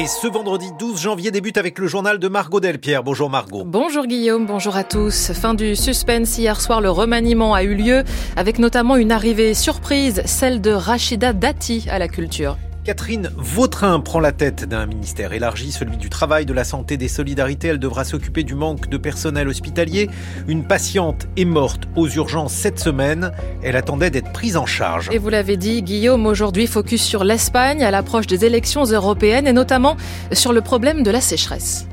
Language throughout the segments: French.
Et ce vendredi 12 janvier débute avec le journal de Margot Delpierre. Bonjour Margot. Bonjour Guillaume, bonjour à tous. Fin du suspense hier soir, le remaniement a eu lieu avec notamment une arrivée surprise, celle de Rachida Dati à la culture. Catherine Vautrin prend la tête d'un ministère élargi, celui du travail, de la santé, des solidarités. Elle devra s'occuper du manque de personnel hospitalier. Une patiente est morte aux urgences cette semaine. Elle attendait d'être prise en charge. Et vous l'avez dit, Guillaume, aujourd'hui focus sur l'Espagne à l'approche des élections européennes et notamment sur le problème de la sécheresse.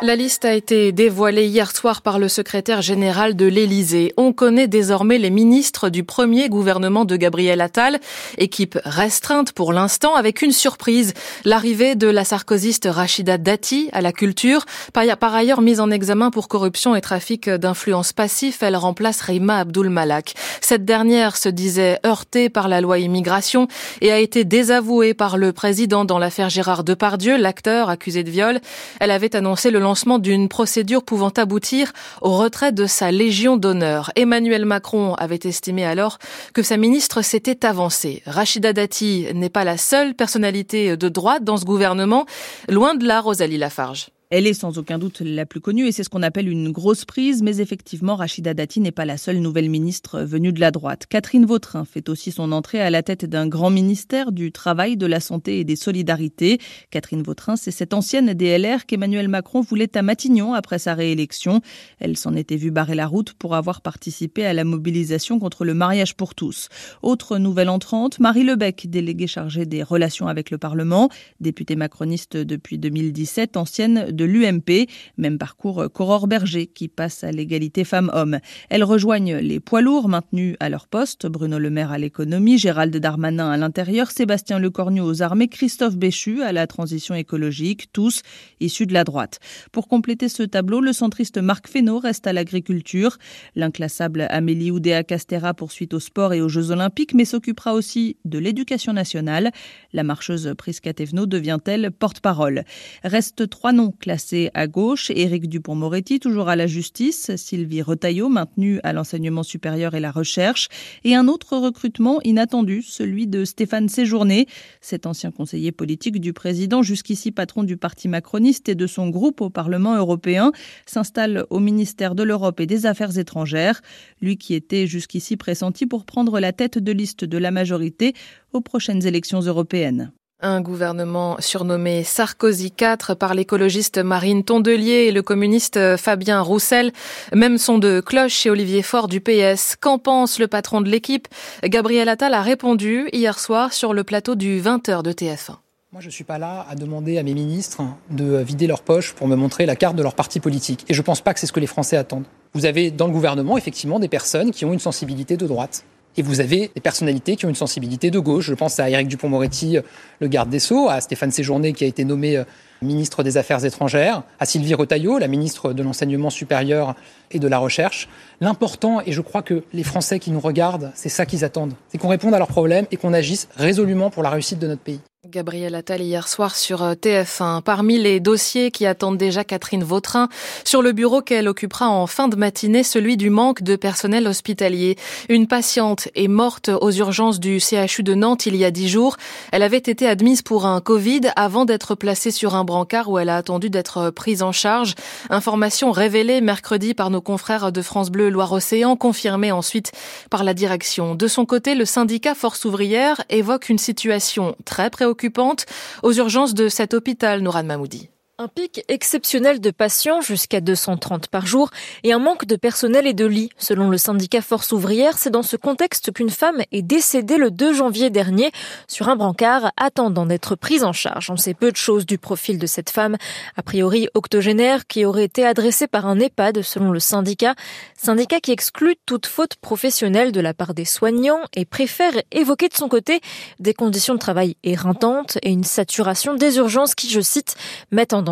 La liste a été dévoilée hier soir par le secrétaire général de l'Élysée. On connaît désormais les ministres du premier gouvernement de Gabriel Attal, équipe restreinte pour l'instant avec une surprise, l'arrivée de la sarkozyste Rachida Dati à la culture, par ailleurs mise en examen pour corruption et trafic d'influence passif, elle remplace Reima Abdul Malak. Cette dernière se disait heurtée par la loi immigration et a été désavouée par le président dans l'affaire Gérard Depardieu, l'acteur accusé de viol. Elle avait annoncé le lancement d'une procédure pouvant aboutir au retrait de sa Légion d'honneur. Emmanuel Macron avait estimé alors que sa ministre s'était avancée. Rachida Dati n'est pas la seule personnalité de droite dans ce gouvernement, loin de là Rosalie Lafarge. Elle est sans aucun doute la plus connue et c'est ce qu'on appelle une grosse prise, mais effectivement, Rachida Dati n'est pas la seule nouvelle ministre venue de la droite. Catherine Vautrin fait aussi son entrée à la tête d'un grand ministère du Travail, de la Santé et des Solidarités. Catherine Vautrin, c'est cette ancienne DLR qu'Emmanuel Macron voulait à Matignon après sa réélection. Elle s'en était vue barrer la route pour avoir participé à la mobilisation contre le mariage pour tous. Autre nouvelle entrante, Marie Lebec, déléguée chargée des relations avec le Parlement, députée macroniste depuis 2017, ancienne de l'UMP. Même parcours qu'Aurore Berger qui passe à l'égalité femmes-hommes. Elles rejoignent les poids lourds maintenus à leur poste. Bruno Le Maire à l'économie, Gérald Darmanin à l'intérieur, Sébastien Lecornu aux armées, Christophe Béchu à la transition écologique, tous issus de la droite. Pour compléter ce tableau, le centriste Marc Fesneau reste à l'agriculture. L'inclassable Amélie Oudéa Castera poursuit au sport et aux Jeux Olympiques, mais s'occupera aussi de l'éducation nationale. La marcheuse Prisca Thévenot devient-elle porte-parole? Restent trois noms classé à gauche, Éric Dupont-Moretti toujours à la justice, Sylvie Retailleau maintenue à l'enseignement supérieur et la recherche, et un autre recrutement inattendu, celui de Stéphane Séjourné, cet ancien conseiller politique du président, jusqu'ici patron du parti macroniste et de son groupe au Parlement européen, s'installe au ministère de l'Europe et des Affaires étrangères, lui qui était jusqu'ici pressenti pour prendre la tête de liste de la majorité aux prochaines élections européennes. Un gouvernement surnommé Sarkozy IV par l'écologiste Marine Tondelier et le communiste Fabien Roussel. Même son de cloche chez Olivier Faure du PS. Qu'en pense le patron de l'équipe? Gabriel Attal a répondu hier soir sur le plateau du 20h de TF1. Moi, je ne suis pas là à demander à mes ministres de vider leur poche pour me montrer la carte de leur parti politique. Et je ne pense pas que c'est ce que les Français attendent. Vous avez dans le gouvernement, effectivement, des personnes qui ont une sensibilité de droite. Et vous avez des personnalités qui ont une sensibilité de gauche. Je pense à Éric Dupont-Moretti, le garde des Sceaux, à Stéphane Séjourné qui a été nommé euh, ministre des Affaires étrangères, à Sylvie Retailleau, la ministre de l'Enseignement supérieur et de la Recherche. L'important, et je crois que les Français qui nous regardent, c'est ça qu'ils attendent, c'est qu'on réponde à leurs problèmes et qu'on agisse résolument pour la réussite de notre pays. Gabriel Attal hier soir sur euh, TF1. Parmi les dossiers qui attendent déjà Catherine Vautrin sur le bureau qu'elle occupera en fin de matinée, celui du manque de personnel hospitalier. Une patiente est morte aux urgences du CHU de Nantes il y a dix jours. Elle avait été admise pour un Covid avant d'être placée sur un brancard où elle a attendu d'être prise en charge. Information révélée mercredi par nos confrères de France Bleu Loire-Océan, confirmée ensuite par la direction. De son côté, le syndicat Force ouvrière évoque une situation très préoccupante occupante aux urgences de cet hôpital, Nourad Mahmoudi. Un pic exceptionnel de patients, jusqu'à 230 par jour, et un manque de personnel et de lits. Selon le syndicat Force ouvrière, c'est dans ce contexte qu'une femme est décédée le 2 janvier dernier sur un brancard attendant d'être prise en charge. On sait peu de choses du profil de cette femme, a priori octogénaire, qui aurait été adressée par un EHPAD selon le syndicat. Syndicat qui exclut toute faute professionnelle de la part des soignants et préfère évoquer de son côté des conditions de travail éreintantes et une saturation des urgences qui, je cite, mettent en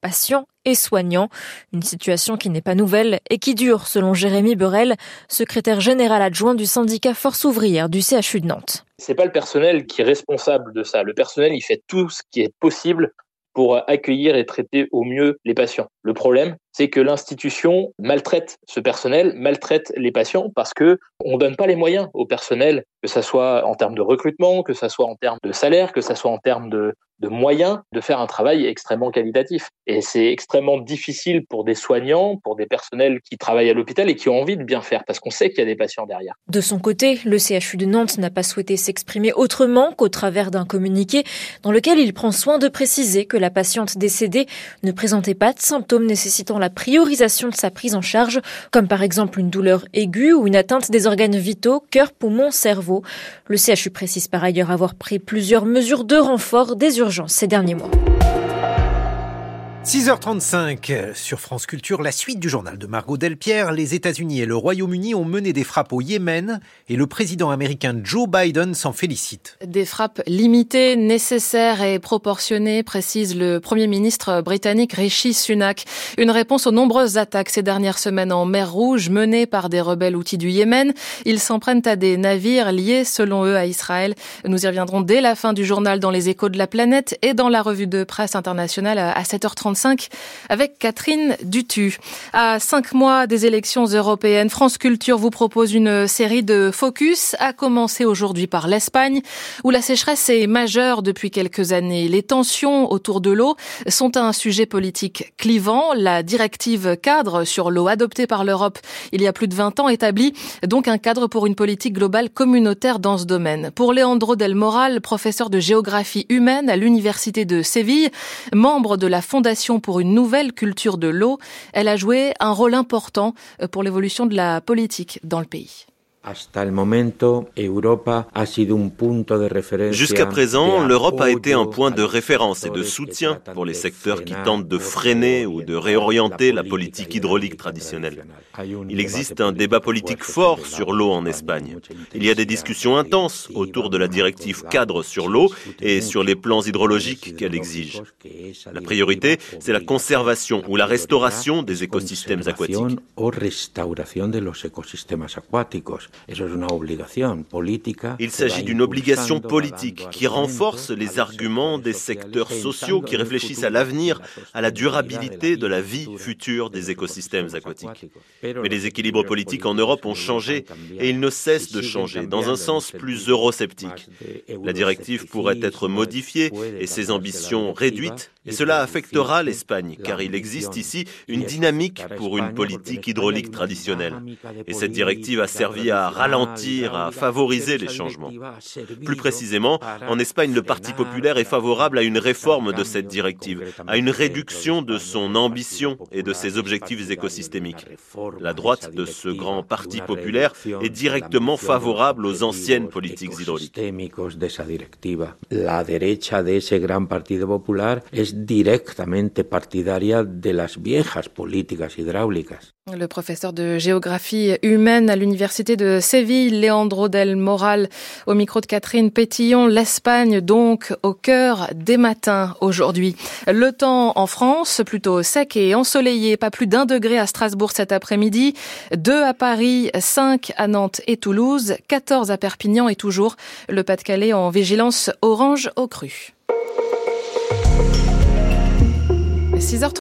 patients et soignants. Une situation qui n'est pas nouvelle et qui dure, selon Jérémy Burel, secrétaire général adjoint du syndicat Force ouvrière du CHU de Nantes. C'est pas le personnel qui est responsable de ça. Le personnel, il fait tout ce qui est possible pour accueillir et traiter au mieux les patients. Le problème, c'est que l'institution maltraite ce personnel, maltraite les patients parce que on donne pas les moyens au personnel, que ça soit en termes de recrutement, que ça soit en termes de salaire, que ça soit en termes de, de moyens de faire un travail extrêmement qualitatif. Et c'est extrêmement difficile pour des soignants, pour des personnels qui travaillent à l'hôpital et qui ont envie de bien faire, parce qu'on sait qu'il y a des patients derrière. De son côté, le CHU de Nantes n'a pas souhaité s'exprimer autrement qu'au travers d'un communiqué dans lequel il prend soin de préciser que la patiente décédée ne présentait pas de symptômes nécessitant la priorisation de sa prise en charge, comme par exemple une douleur aiguë ou une atteinte des organes vitaux, cœur, poumon, cerveau. Le CHU précise par ailleurs avoir pris plusieurs mesures de renfort des urgences ces derniers mois. 6h35 sur France Culture, la suite du journal de Margot Delpierre. Les États-Unis et le Royaume-Uni ont mené des frappes au Yémen et le président américain Joe Biden s'en félicite. Des frappes limitées, nécessaires et proportionnées, précise le Premier ministre britannique Rishi Sunak. Une réponse aux nombreuses attaques ces dernières semaines en mer Rouge menées par des rebelles outils du Yémen. Ils s'en prennent à des navires liés, selon eux, à Israël. Nous y reviendrons dès la fin du journal dans les échos de la planète et dans la revue de presse internationale à 7h30 avec Catherine Dutu. À cinq mois des élections européennes, France Culture vous propose une série de focus, à commencer aujourd'hui par l'Espagne, où la sécheresse est majeure depuis quelques années. Les tensions autour de l'eau sont un sujet politique clivant. La directive cadre sur l'eau adoptée par l'Europe il y a plus de 20 ans établit donc un cadre pour une politique globale communautaire dans ce domaine. Pour Leandro Del Moral, professeur de géographie humaine à l'Université de Séville, membre de la Fondation pour une nouvelle culture de l'eau. Elle a joué un rôle important euh, pour l'évolution de la politique dans le pays. Jusqu'à présent, l'Europe a été un point de référence et de soutien pour les secteurs qui tentent de freiner ou de réorienter la politique hydraulique traditionnelle. Il existe un débat politique fort sur l'eau en Espagne. Il y a des discussions intenses autour de la directive cadre sur l'eau et sur les plans hydrologiques qu'elle exige. La priorité, c'est la conservation ou la restauration des écosystèmes aquatiques. Il s'agit d'une obligation politique qui renforce les arguments des secteurs sociaux qui réfléchissent à l'avenir, à la durabilité de la vie future des écosystèmes aquatiques. Mais les équilibres politiques en Europe ont changé et ils ne cessent de changer dans un sens plus eurosceptique. La directive pourrait être modifiée et ses ambitions réduites et cela affectera l'Espagne car il existe ici une dynamique pour une politique hydraulique traditionnelle. Et cette directive a servi à ralentir, à favoriser les changements. Plus précisément, en Espagne, le Parti populaire est favorable à une réforme de cette directive, à une réduction de son ambition et de ses objectifs écosystémiques. La droite de ce grand Parti populaire est directement favorable aux anciennes politiques hydrauliques. La derecha de ese gran Partido Popular es directamente partidaria de las viejas políticas. Le professeur de géographie humaine à l'université de Séville, Leandro del Moral, au micro de Catherine Pétillon, l'Espagne donc au cœur des matins aujourd'hui. Le temps en France, plutôt sec et ensoleillé, pas plus d'un degré à Strasbourg cet après-midi, deux à Paris, cinq à Nantes et Toulouse, 14 à Perpignan et toujours le Pas-de-Calais en vigilance orange au cru. 6h30.